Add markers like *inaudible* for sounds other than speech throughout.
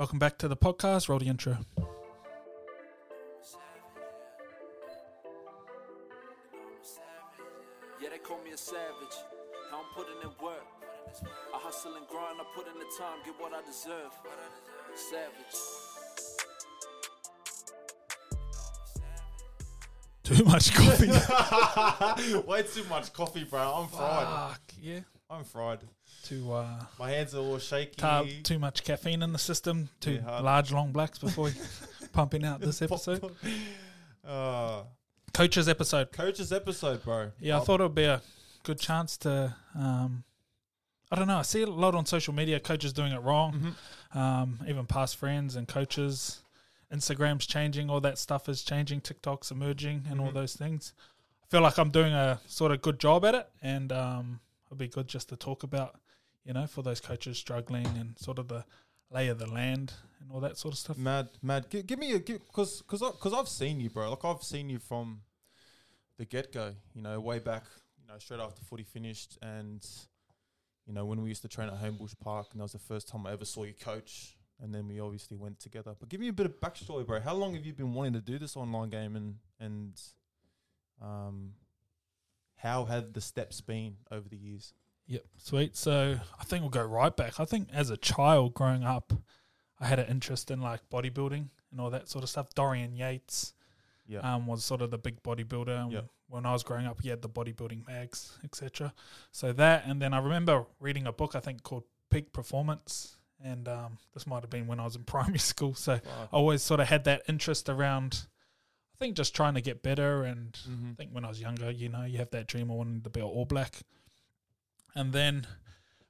Welcome back to the podcast. Roll the intro. Yeah, they call me a savage. How I'm putting in work. I hustle and grind, I put in the time, get what I deserve. Savage. Too much coffee. *laughs* Way too much coffee, bro. I'm fried. Fuck yeah. I'm fried. Too uh, My hands are all shaky. tar- too much caffeine in the system. Too Yeah, large long blacks before *laughs* pumping out this episode. *laughs* Uh, Coaches episode. coach's episode, bro. Yeah, I Um, thought it would be a good chance to. Um, I don't know. I see a lot on social media. Coaches doing it wrong. Mhm. Um, even past friends and coaches. Instagram's changing. All that stuff is changing. TikTok's emerging, and all Mhm. those things. I feel like I'm doing a sort of good job at it, and um, it'd be good just to talk about, you know, for those coaches struggling and sort of the lay of the land and all that sort of stuff. Mad, mad. Give, me a because because because I've seen you, bro. Like I've seen you from the get go. You know, way back. You know, straight after footy finished, and you know when we used to train at Homebush Park, and that was the first time I ever saw you coach. And then we obviously went together. But give me a bit of backstory, bro. How long have you been wanting to do this online game, and and um, how have the steps been over the years? Yep, sweet. So I think we'll go right back. I think as a child growing up, I had an interest in like bodybuilding and all that sort of stuff. Dorian Yates Yeah, um, was sort of the big bodybuilder. Yeah. When I was growing up, he had the bodybuilding mags, etc. So that, and then I remember reading a book I think called Peak Performance, and um, this might have been when I was in *laughs* primary school. So I always sort of had that interest around. I think just trying to get better and Mhm. I think when I was younger, you know, you have that dream of wanting to be All Black. And then,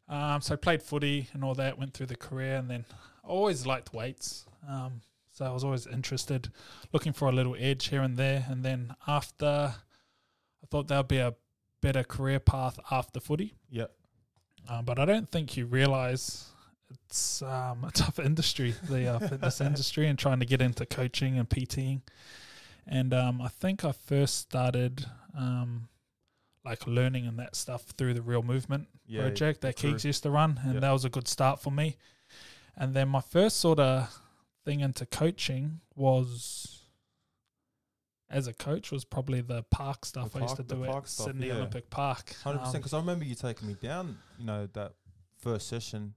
um, so I played footy and all that, went through the career, and then I always liked weights. Um, so I was always interested, looking for a little edge here and there. And then after, I thought that would be a better career path after footy. yeah, Um, but I don't think you realize it's um, a *laughs* tough industry, the uh, fitness *laughs* industry, and trying to get into coaching and PTing. And um, I think I first started um, like learning and that stuff through the Real Movement yeah. project that. Keegs used to run, and that was a good start for me. And then my first sort of thing into coaching was. As a coach, was probably the park stuff I used to do park at stuff, Sydney yeah. Olympic Park. Hundred percent. Um, Because I remember you taking me down. You know that first session,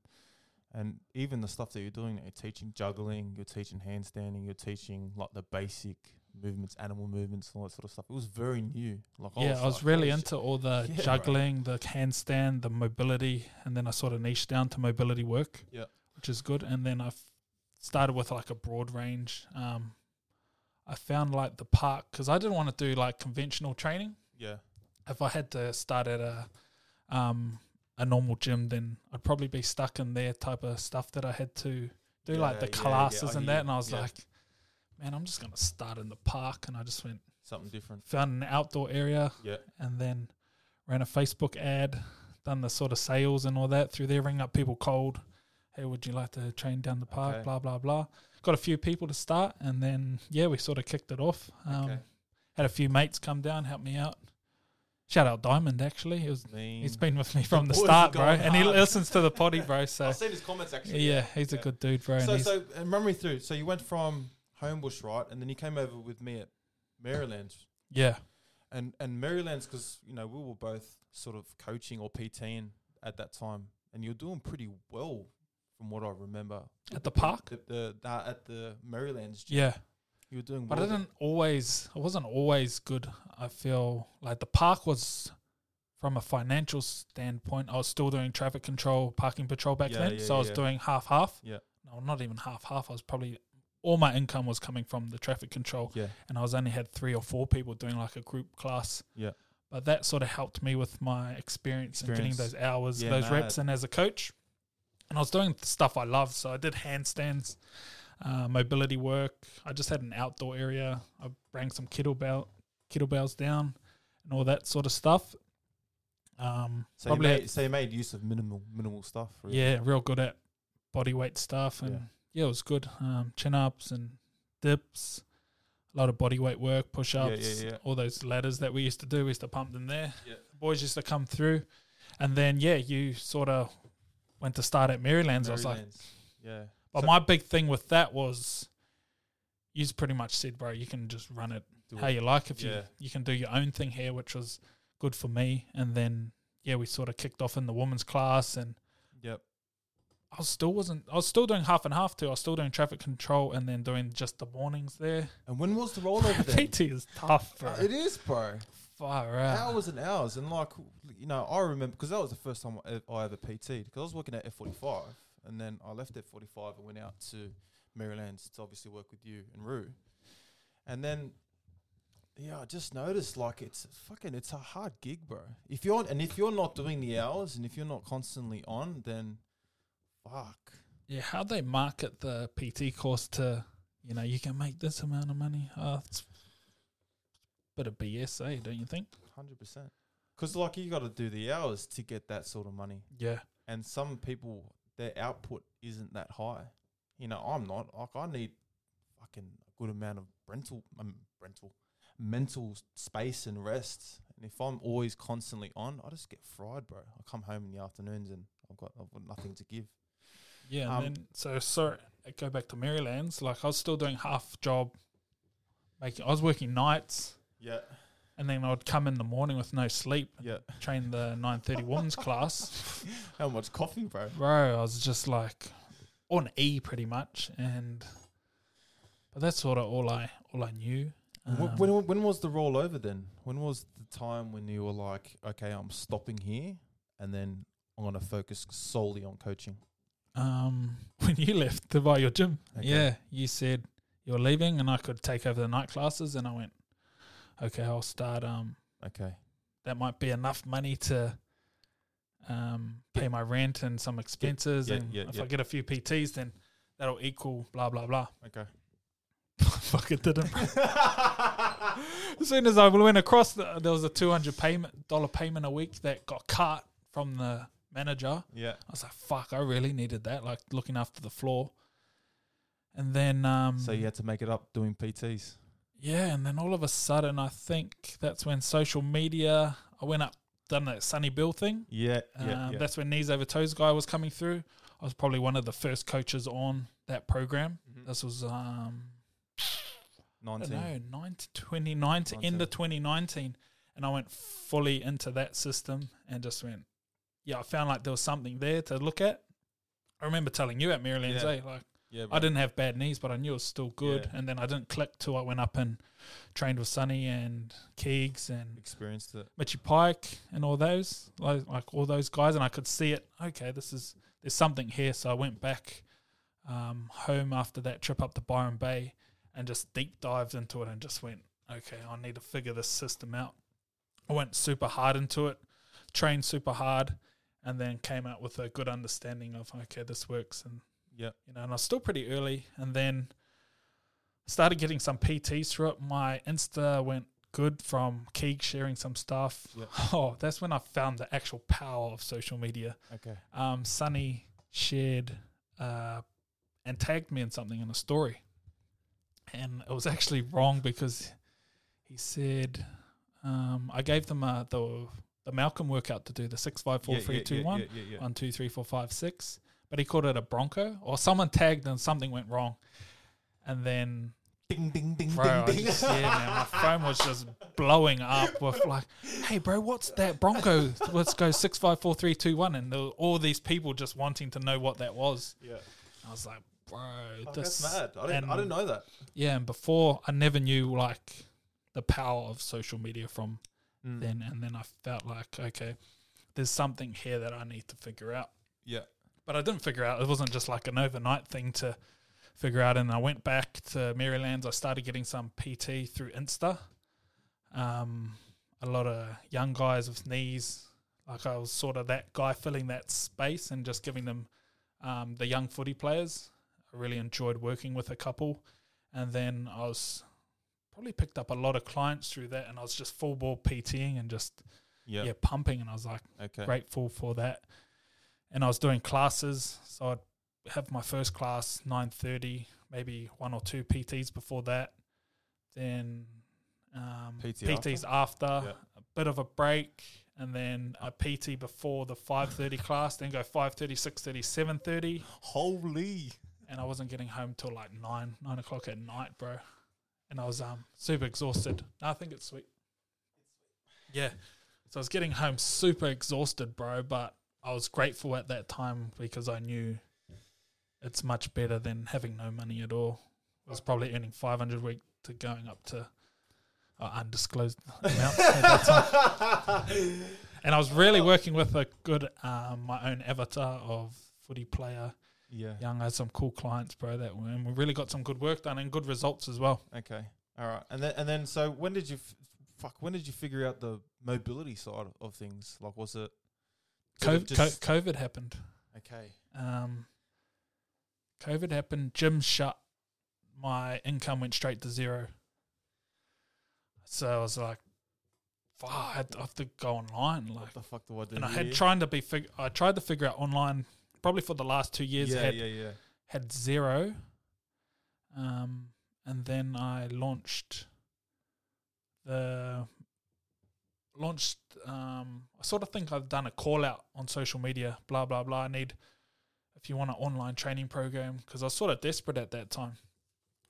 and even the stuff that you're doing. You're teaching juggling. You're teaching handstanding. You're teaching like the basic movements, animal movements, and all that sort of stuff. It was very new. Like yeah, I was like, really holy into all the *laughs* Yeah, juggling, the handstand, the mobility, and then I sort of niched down to mobility work, Yeah. which is good. And then I've started with like a broad range. Um, I found like the park because I didn't want to do like conventional training. Yeah, If I had to start at a um, a normal gym, then I'd probably be stuck in their type of stuff that I had to do, like the Yeah, yeah, yeah, classes and that. And I was Yeah. like, man, I'm just gonna start in the park, and I just went something different. found an outdoor area Yeah, and then ran a Facebook ad, done the sort of sales and all that through there, ring up people cold. Hey, would you like to train down the park? Okay. Blah blah blah. Got a few people to start, and then yeah, we sort of kicked it off. Um, Okay. Had a few mates come down, help me out. Shout out Diamond, actually. He was mean. he's been with me from the are start, bro, going and he listens to the potty, bro. *laughs* So I've seen his comments actually. yeah, he's a good dude, bro. So so and run me through. So you went from Homebush, right, and then you came over with me at Maryland. yeah, and and Maryland's because you know we were both sort of coaching or PTing at that time, and you're doing pretty well from what I remember. at the park. The, the, the uh, at the Maryland's gym, Yeah. you were doing But well. I didn't always. I wasn't always good. I feel like the park was, from a financial standpoint, I was still doing traffic control, parking patrol back Yeah, then. yeah, so I was yeah. doing half half. Yeah. No, not even half half. I was probably all my income was coming from the traffic control, Yeah, and I was only had three or four people doing like a group class. Yeah. But that sort of helped me with my experience, and getting those hours, Yeah, those reps, and as a coach. And I was doing stuff I loved. So I did handstands, uh, mobility work. I just had an outdoor area. I bring some kettlebell kettlebells down and all that sort of stuff. Um, so probably you made, so you made use of minimal minimal stuff. Really. yeah, real good at body weight stuff, and Yeah. Yeah, it was good. Um, chin ups and dips, a lot of body weight work, push ups, yeah, yeah. all those ladders that we used to do. We used to pump them there. Yeah. The boys used to come through, and then yeah, you sort of went to start at Maryland's. I was like, yeah, But So- my big thing with that was, you pretty much said, bro, you can just run it Do how it. you like. If Yeah. you you can do your own thing here, which was good for me. And then yeah, we sort of kicked off in the women's class, and Yep. I still wasn't. I was still doing half and half too. I was still doing traffic control, and then doing just the mornings there. And when was the rollover *laughs* then? PT is tough, bro. Uh, it is, bro. Far out. Hours and hours, and like you know, I remember because that was the first time I I ever PT'd because I was working at F forty five, and then I left F forty five and went out to Maryland's to obviously work with you and Rue, and then yeah, I just noticed like it's fucking it's a hard gig, bro. If you're and if you're not doing the hours and if you're not constantly on, then fuck. Yeah, how they market the PT course to, you know, you can make this amount of money. Oh, it's a bit of BS, eh? Don't you think? Hundred percent. Because like you got to do the hours to get that sort of money. Yeah. and some people their output isn't that high. You know, I'm not. Like I need fucking a good amount of rental, um, rental, mental space and rest. And if I'm always constantly on, I just get fried, bro. I come home in the afternoons and I've got I've got nothing to give. Yeah, and Um, then so sorry, I go back to Maryland's. Like I was still doing half job, making. I was working nights, Yeah, and then I'd come in the morning with no sleep, yeah. train the nine thirty women's class. *laughs* How much coffee, bro? Bro, I was just like on E pretty much, and but that's sort of all I all I knew. Um, when when was the rollover then? When was the time when you were like, okay, I'm stopping here, and then I'm gonna focus solely on coaching? Um, *laughs* when you left to buy your gym, Okay. yeah, you said you're leaving, and I could take over the night classes, and I went, okay, I'll start. Um, Okay. that might be enough money to um, pay my rent and some expenses. yeah, and yeah, if yeah. I get a few PTs, then that'll equal blah blah blah. *laughs* Okay. Fuck it didn't. *laughs* as soon as I went across, the, there was a two hundred payment dollar payment a week that got cut from the manager. Yeah. I was like, "Fuck, I really needed that." Like looking after the floor, and then um, So you had to make it up doing PTs. yeah, and then all of a sudden, I think that's when social media. I went up, done that Sonny Bill thing. Yeah. Yeah. Um, yeah. That's when Knees Over Toes guy was coming through. I was probably one of the first coaches on that program. Mhm. This was um, I don't 19. know, 19, 2019, end of 2019. And I went fully into that system and just went, yeah, I found like there was something there to look at. I remember telling you at Maryland's, Yeah. eh, like, Yeah. I didn't have bad knees, but I knew it was still good. Yeah. And then I didn't click till I went up and trained with Sonny and Keegs and experienced it. Mitchy Pike and all those, like, like all those guys, and I could see it. Okay, this is there's something here. So I went back um, home after that trip up to Byron Bay and just deep dived into it and just went, okay, I need to figure this system out. I went super hard into it, trained super hard, and then came out with a good understanding of okay, this works, and Yeah. you know, and I was still pretty early, and then started getting some PTs through it. My Insta went good from Keeg sharing some stuff. Yeah. *laughs* Oh, that's when I found the actual power of social media. Okay. Um, Sonny shared uh, and tagged me in something in a story, and it was actually wrong because he said um, I gave them a, the the Malcolm workout to do the six five four Yeah, three yeah, two yeah, one Yeah. Yeah. yeah. one, two, three, four, five, six. But he called it a Bronco, or someone tagged and something went wrong, and then Ding ding ding bro, ding ding. just, yeah, man, my *laughs* phone was just blowing up with like, "Hey, bro, what's that Bronco? Let's go six, five, four, three, two, one." And there were all these people just wanting to know what that was. yeah. I was like, "Bro, Fuck, this that's mad. I didn't. I didn't know that. yeah." And before, I never knew like the power of social media from Mm. then, and then I felt like, okay, there's something here that I need to figure out. Yeah. but I didn't figure out. It wasn't just like an overnight thing to figure out. And I went back to Maryland's. I started getting some PT through Insta. Um, a lot of young guys with knees. Like I was sort of that guy filling that space and just giving them um, the young footy players. I really enjoyed working with a couple, and then I was probably picked up a lot of clients through that. And I was just full ball PTing and just Yeah. yeah pumping. And I was like Okay. grateful for that. And I was doing classes, so I'd have my first class nine thirty, maybe one or two PTs before that, then um, PT PTs after, Yeah. a bit of a break, and then a PT before the five thirty *laughs* class, then go 5.30, 6.30, 7.30, Holy. and I wasn't getting home till like nine nine o'clock at night, bro. And I was um super exhausted. I think it's sweet. Yeah. So I was getting home super exhausted, bro. But I was grateful at that time because I knew it's much better than having no money at all. I was probably earning five hundred a week to going up to uh, undisclosed *laughs* amount at time. *laughs* And I was really working with a good, um, my own avatar of footy player, Yeah. young. Had some cool clients, bro. That were, and we really got some good work done and good results as well. Okay. All right. And then and then so when did you f- fuck when did you figure out the mobility side of things? Like was it COVID, just- COVID happened. okay. Um, COVID happened. Gym shut. My income went straight to zero. So I was like, "Fuck, I had to- I have to go online." Like, What the fuck do I do? and I had here? trying to be fig- I tried to figure out online probably for the last two years. yeah, had yeah, yeah. had zero. Um, and then I launched the launched. Um, I sort of think I've done a call out on social media. Blah blah blah. I need if you want an online training program because I was sort of desperate at that time.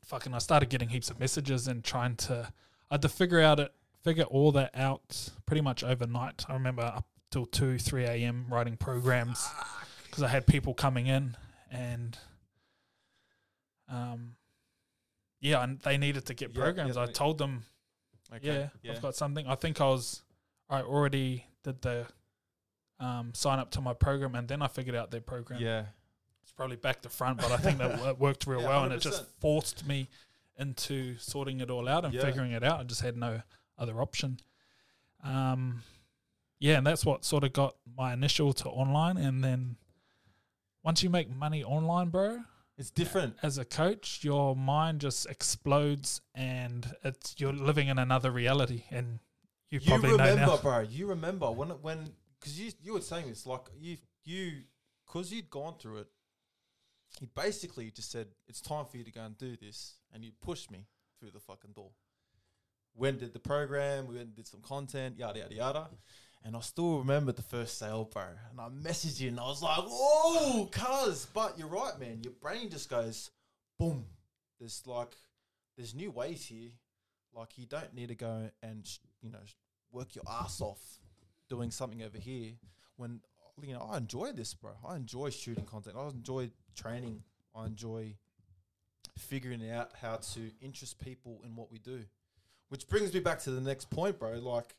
Fucking, I started getting heaps of messages and trying to. I had to figure out it, figure all that out pretty much overnight. I remember up till two, three a.m. writing programs because I had people coming in and um yeah and they needed to get Yeah, programs yeah, I told them Okay. yeah, I've got something I think I was I already did the um sign up to my program and then I figured out their program yeah. it's probably back to front but I think that wo- worked real Yeah, well and it just forced me into sorting it all out and Yeah. figuring it out I just had no other option um yeah and that's what sort of got my initial to online and then once you make money online bro It's different. as a coach your mind just explodes and it's you're living in another reality and you You probably know remember, now *laughs* bro. You remember when when because you you were saying this like you you because you'd gone through it. He basically just said it's time for you to go and do this, and you pushed me through the fucking door. Went did the program. We went and did some content, yada yada yada. And I still remember the first sale, bro. And I messaged you, and I was like, "Whoa, cuz!" But you're right, man. Your brain just goes, boom. There's like, there's new ways here. Like you don't need to go and you know work your ass off doing something over here. When you know I enjoy this, bro. I enjoy shooting content. I enjoy training. I enjoy figuring out how to interest people in what we do. Which brings me back to the next point, bro. Like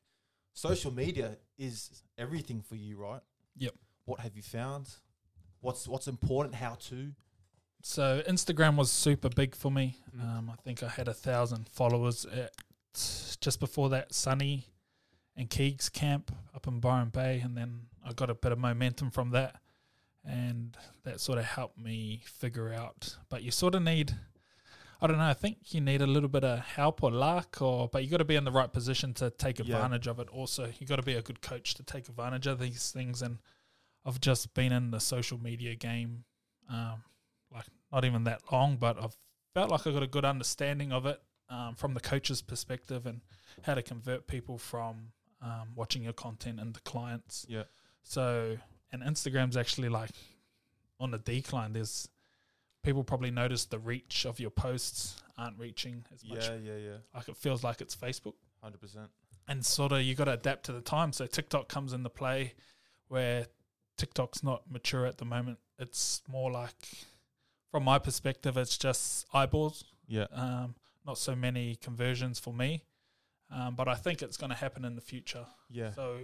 social media is everything for you, right? Yep. What have you found? What's what's important? How to? so instagram was super big for me Mm. um, i think i had a thousand followers at just before that sonny and keegs camp up in byron bay and then i got a bit of momentum from that and that sort of helped me figure out but you sort of need I don't know. I think you need a little bit of help or luck, or but you got to be in the right position to take Yeah. advantage of it. Also, you got to be a good coach to take advantage of these things. And I've just been in the social media game, um, like not even that long, but I've felt like I got a good understanding of it um, from the coach's perspective and how to convert people from um, watching your content into clients. Yeah. So, and Instagram's actually like on the decline. There's people probably notice the reach of your posts aren't reaching as much. Yeah, yeah, yeah. Like it feels like it's Facebook. Hundred percent. And sort of you got to adapt to the time. So TikTok comes into play where TikTok's not mature at the moment. It's more like, from my perspective, it's just eyeballs. Yeah. Um, not so many conversions for me. Um, but I think it's going to happen in the future. Yeah. So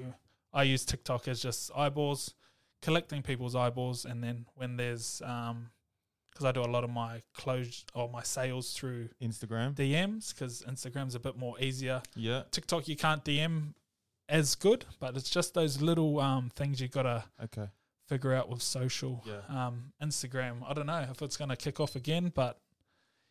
I use TikTok as just eyeballs, collecting people's eyeballs, and then when there's because I do a lot of my close or my sales through Instagram. DMs because Instagram's a bit more easier. yeah. TikTok you can't DM as good, but it's just those little um, things you gotta Okay. figure out with social. Yeah. Um, Instagram, I don't know if it's gonna kick off again, but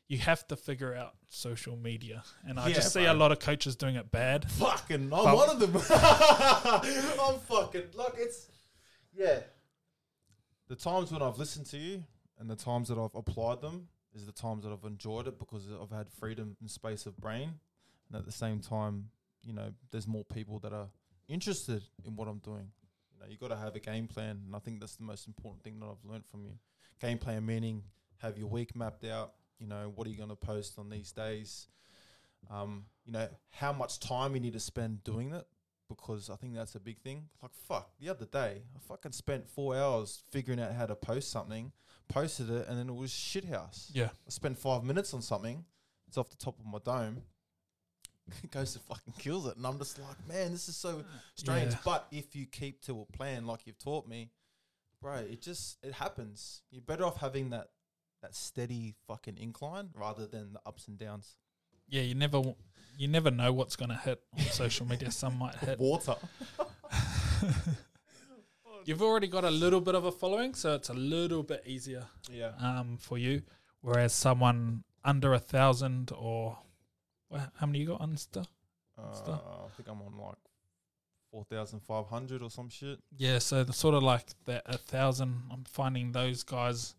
you have to figure out social media, and I Yeah, just see bro. a lot of coaches doing it bad. Fucking, I'm one of them. *laughs* I'm fucking like it's, yeah. The times when I've listened to you and the times that I've applied them is the times that I've enjoyed it because I've had freedom and space of brain, and at the same time, you know, there's more people that are interested in what I'm doing. You know, you got to have a game plan, and I think that's the most important thing that I've learned from you. Game plan meaning have your week mapped out. You know, what are you going to post on these days? Um, you know, how much time you need to spend doing it because I think that's a big thing. Like, fuck, the other day, I fucking spent four hours figuring out how to post something, posted it, and then it was shithouse. Yeah. I spent five minutes on something, it's off the top of my dome. *laughs* It goes to fucking kills it, and I'm just like, man, this is so strange. Yeah. But if you keep to a plan, like you've taught me, bro, it just it happens. You're better off having that that steady fucking incline rather than the ups and downs. Yeah, you never you never know what's going to hit on social media. Some might *laughs* hit. Water. *laughs* You've already got a little bit of a following, so it's a little bit easier Yeah. um, for you. Whereas someone under a thousand or wha- how many you got on Insta? Uh, Stuff. I think I'm on like four thousand five hundred or some shit. Yeah, so the sort of like that a thousand. I'm finding those guys.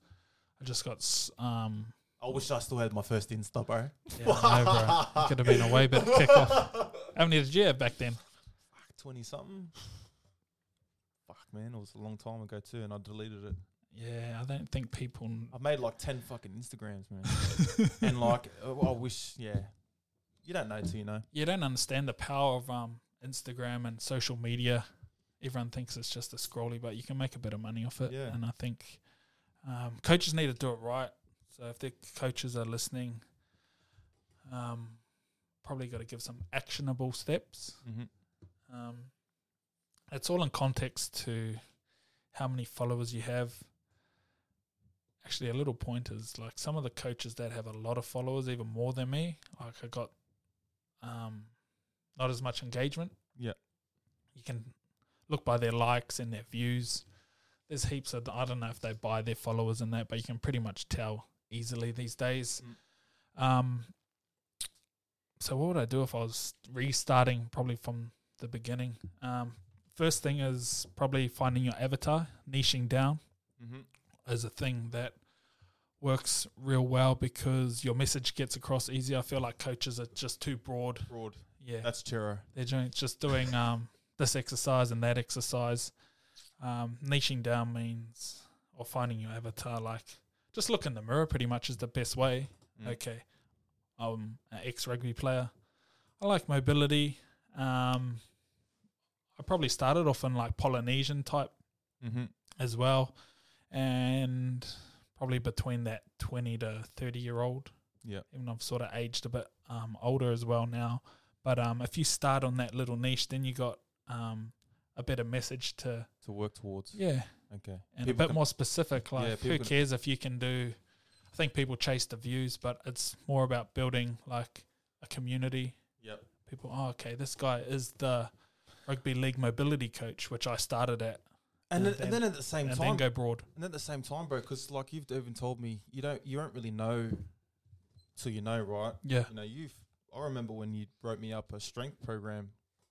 I just got um. I wish I still had my first Insta, bro. Yeah, I *laughs* know, bro. It could have been a way better kickoff. How many did you have back then? Fuck, Twenty something. Fuck man, it was a long time ago too, and I deleted it. Yeah, I don't think people. n- I've made like ten fucking Instagrams, man. *laughs* and like, uh, I wish, yeah. You don't know till you know. You don't understand the power of um Instagram and social media. Everyone thinks it's just a scrolly, but you can make a bit of money off it. Yeah. And I think um, coaches need to do it right. So if the coaches are listening, um, probably got to give some actionable steps. Mm-hmm. Um, it's all in context to how many followers you have. Actually, a little point is like some of the coaches that have a lot of followers, even more than me. Like I got um, not as much engagement. Yeah. you can look by their likes and their views. There's heaps of I don't know if they buy their followers and that, but you can pretty much tell easily these days. Um, so what would I do if I was restarting probably from the beginning? Um, first thing is probably finding your avatar, niching down Mm-hmm. is a thing that works real well because your message gets across easier. I feel like coaches are just too broad. Broad. Yeah, That's Chero. they're doing, just doing um, this exercise and that exercise. Um, niching down means or finding your avatar. Like just look in the mirror. Pretty much is the best way. Mm. Okay. I'm an ex rugby player. I like mobility. Um, I probably started off in like Polynesian type Mm-hmm. as well, and probably between that 20 to 30 year old. Yeah. Even I've sort of aged a bit um, older as well now. But um, if you start on that little niche, then you got um, a better message to, To work towards. yeah, Okay. and People a bit more specific. Like, Yeah, who cares if you can do? I think people chase the views, but it's more about building like a community. Yep. People, oh, okay, this guy is the rugby league mobility coach, which I started at, And, And then, and then at the same time. then go broad. and at the same time, bro, because like you've even told me, you don't you don't really know till you know, right? Yeah, You know, you've. I remember when you wrote me up a strength program.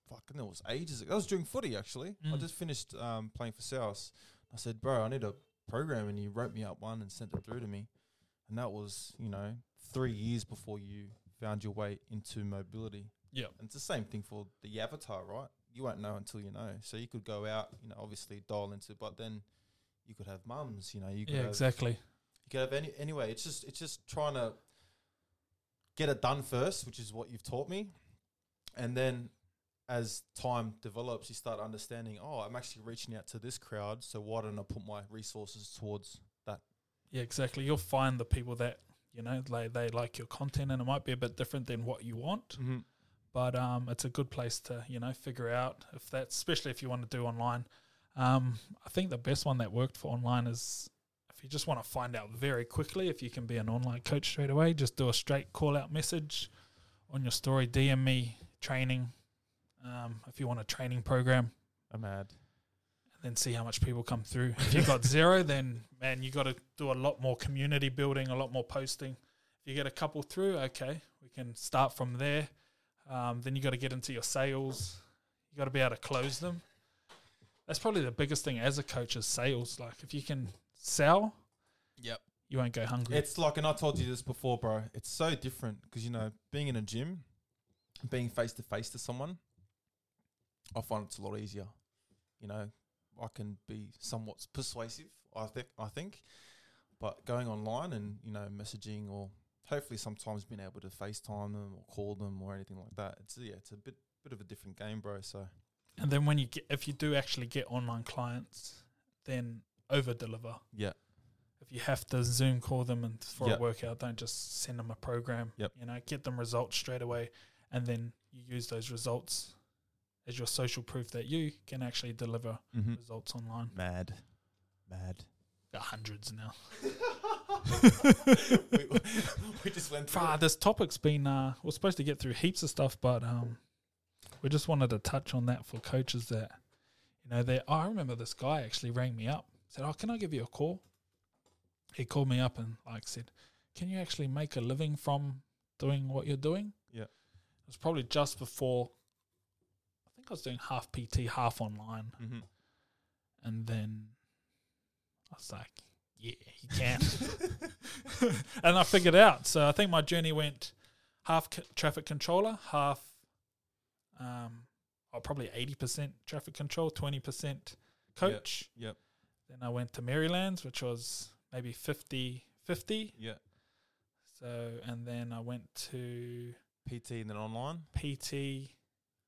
Fucking, it was ages ago. That was during footy, actually. I Mm. just finished um, playing for South. I said, bro, I need a program, and you wrote me up one and sent it through to me. And that was, you know, three years before you found your way into mobility. Yeah. And it's the same thing for the avatar, right? You won't know until you know. So you could go out, you know, obviously dial into, but then you could have mums, you know, you could yeah, have exactly. you could have any anyway. It's just it's just trying to get it done first, which is what you've taught me, and then as time develops, you start understanding. Oh, I'm actually reaching out to this crowd, so why don't I put my resources towards that? Yeah, exactly. You'll find the people that you know they they like your content, and it might be a bit different than what you want. Mm-hmm. but um, it's a good place to you know figure out if that's especially if you want to do online. Um, I think the best one that worked for online is if you just want to find out very quickly if you can be an online coach straight away. Just do a straight call out message on your story. DM me training um, if you want a training program, I'm mad. and then see how much people come through. If you got *laughs* zero, then man, you got to do a lot more community building, a lot more posting. If you get a couple through, okay, we can start from there. Um, then you got to get into your sales. You got to be able to close them. That's probably the biggest thing as a coach is sales. Like if you can sell, Yep. you won't go hungry. It's like, and I told you this before, bro. It's so different because you know, being in a gym, being face to face to someone, I find it's a lot easier. You know, I can be somewhat persuasive. I think. I think, but going online and you know messaging or hopefully sometimes being able to FaceTime them or call them or anything like that. It's yeah, it's a bit bit of a different game, bro. So And then when you get, if you do actually get online clients, then over deliver. yeah, If you have to Zoom call them and for Yep. a workout, don't just send them a program. Yep. You know, get them results straight away, and then you use those results as your social proof that you can actually deliver mm-hmm. results online. mad, mad. Got hundreds now. *laughs* *laughs* we, we just went through. Ah, this topic's been uh we're supposed to get through heaps of stuff, but um we just wanted to touch on that for coaches that you know they oh, I remember this guy actually rang me up, said, Oh, can I give you a call? He called me up and like said, Can you actually make a living from doing what you're doing? Yeah. It was probably just before I was doing half PT, half online. Mm-hmm. And then I was like, yeah, you can. *laughs* and I figured out. So I think my journey went half c- traffic controller, half, um, or probably 80% traffic control, 20% coach. Yep. Then I went to Maryland's, which was maybe 50 50. Yeah. So, and then I went to PT and then online. PT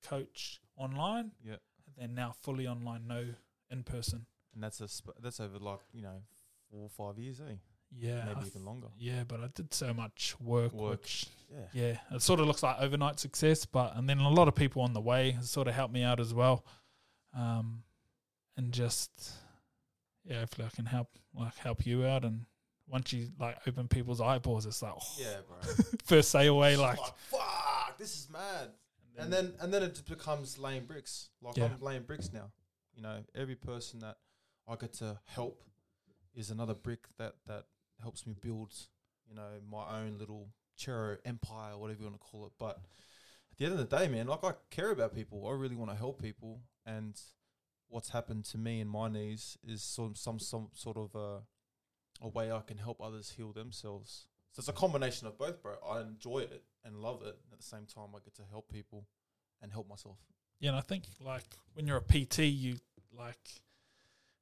coach online. Yeah. And then now fully online, no in person. And that's a sp- that's over like you know four or five years, eh? Yeah. Maybe I even longer. Yeah, but I did so much work, Work. which Yeah. yeah, it sort of looks like overnight success. But and then a lot of people on the way has sort of helped me out as well, um, and just yeah, hopefully I can help like help you out. And once you like open people's eyeballs, it's like oh, Yeah, *laughs* bro. first say away like, Like, fuck, this is mad. And then and then it just becomes laying bricks. Like Yeah. I'm laying bricks now. You know, every person that I get to help is another brick that that helps me build, you know, my own little churro empire, whatever you want to call it. But at the end of the day, man, like I care about people. I really want to help people, and what's happened to me and my knees is some some some sort of a a way I can help others heal themselves. So it's a combination of both, bro. I enjoy it and love it. At the same time, I get to help people and help myself. yeah, and I think like when you're a PT, you like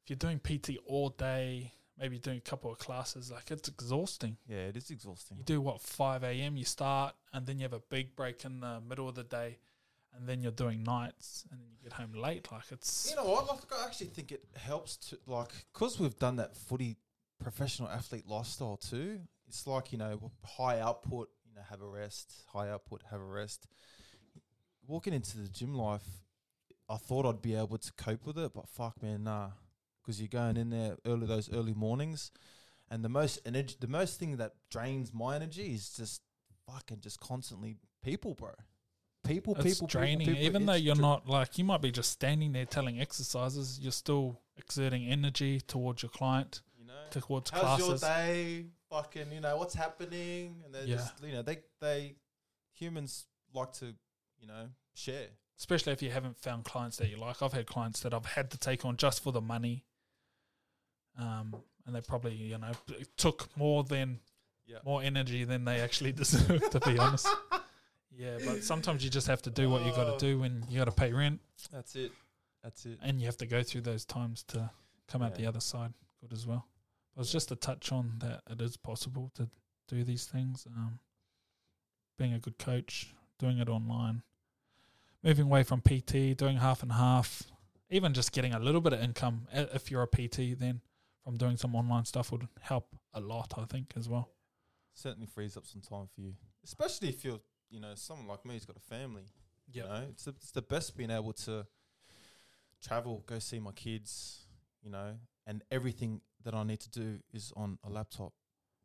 if you're doing PT all day, maybe doing a couple of classes, like it's exhausting. Yeah, it is exhausting. You do what five a.m. You start, and then you have a big break in the middle of the day, and then you're doing nights, and then you get home late. Like it's You know what? Like, I actually think it helps to like because we've done that footy professional athlete lifestyle too. It's like you know high output, you know, have a rest. High output, have a rest. Walking into the gym life, I thought I'd be able to cope with it, but fuck, man, nah. Because you're going in there early those early mornings, and the most energy, the most thing that drains my energy is just fucking just constantly people, bro. People, it's people, draining. people, people. Even though you're dra- not like you might be just standing there telling exercises, you're still exerting energy towards your client, you know, towards How's classes. your day? Fucking, you know, what's happening? And they're Yeah. just, you know, they, they, humans like to, you know, share. especially if you haven't found clients that you like. I've had clients that I've had to take on just for the money, um, and they probably you know it took more than Yeah. more energy than they actually *laughs* deserve. to be honest, yeah. But sometimes you just have to do what you got Oh. to do when you got to pay rent, That's it. That's it. and you have to go through those times to come out the other side good as well. But it's just to touch on that it is possible to do these things. Um, being a good coach, doing it online, moving away from PT, doing half and half, even just getting a little bit of income if you're a PT, then from doing some online stuff would help a lot, I think, as well. Certainly frees up some time for you, especially if you're, you know, someone like me who's got a family. You know, it's the, it's the best being able to travel, go see my kids, you know, and everything that I need to do is on a laptop.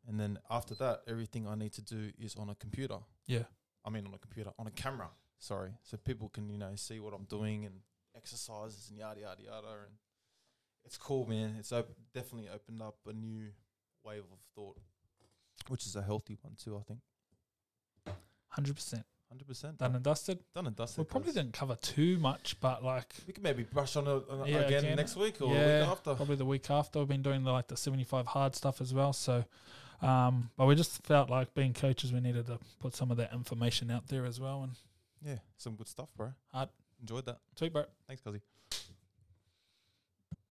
And then after that, everything I need to do is on a computer. Yeah. I mean, on a computer, on a camera. Sorry, so people can you know see what I'm doing and exercises and yada yada yada. And it's cool, man. It's op- definitely opened up a new wave of thought, which is a healthy one too. I think. 100%. Hundred percent Done and dusted. done and dusted. We probably didn't cover too much, but like We could maybe brush on it on Yeah, again, again. next week or the yeah, week after. probably the week after. We've been doing the, like the 75 hard stuff as well. So, um, but we just felt like being coaches, we needed to put some of that information out there as well. And Yeah, some good stuff, bro. Hard. Enjoyed that. sweet, bro. Thanks, Cuzzy.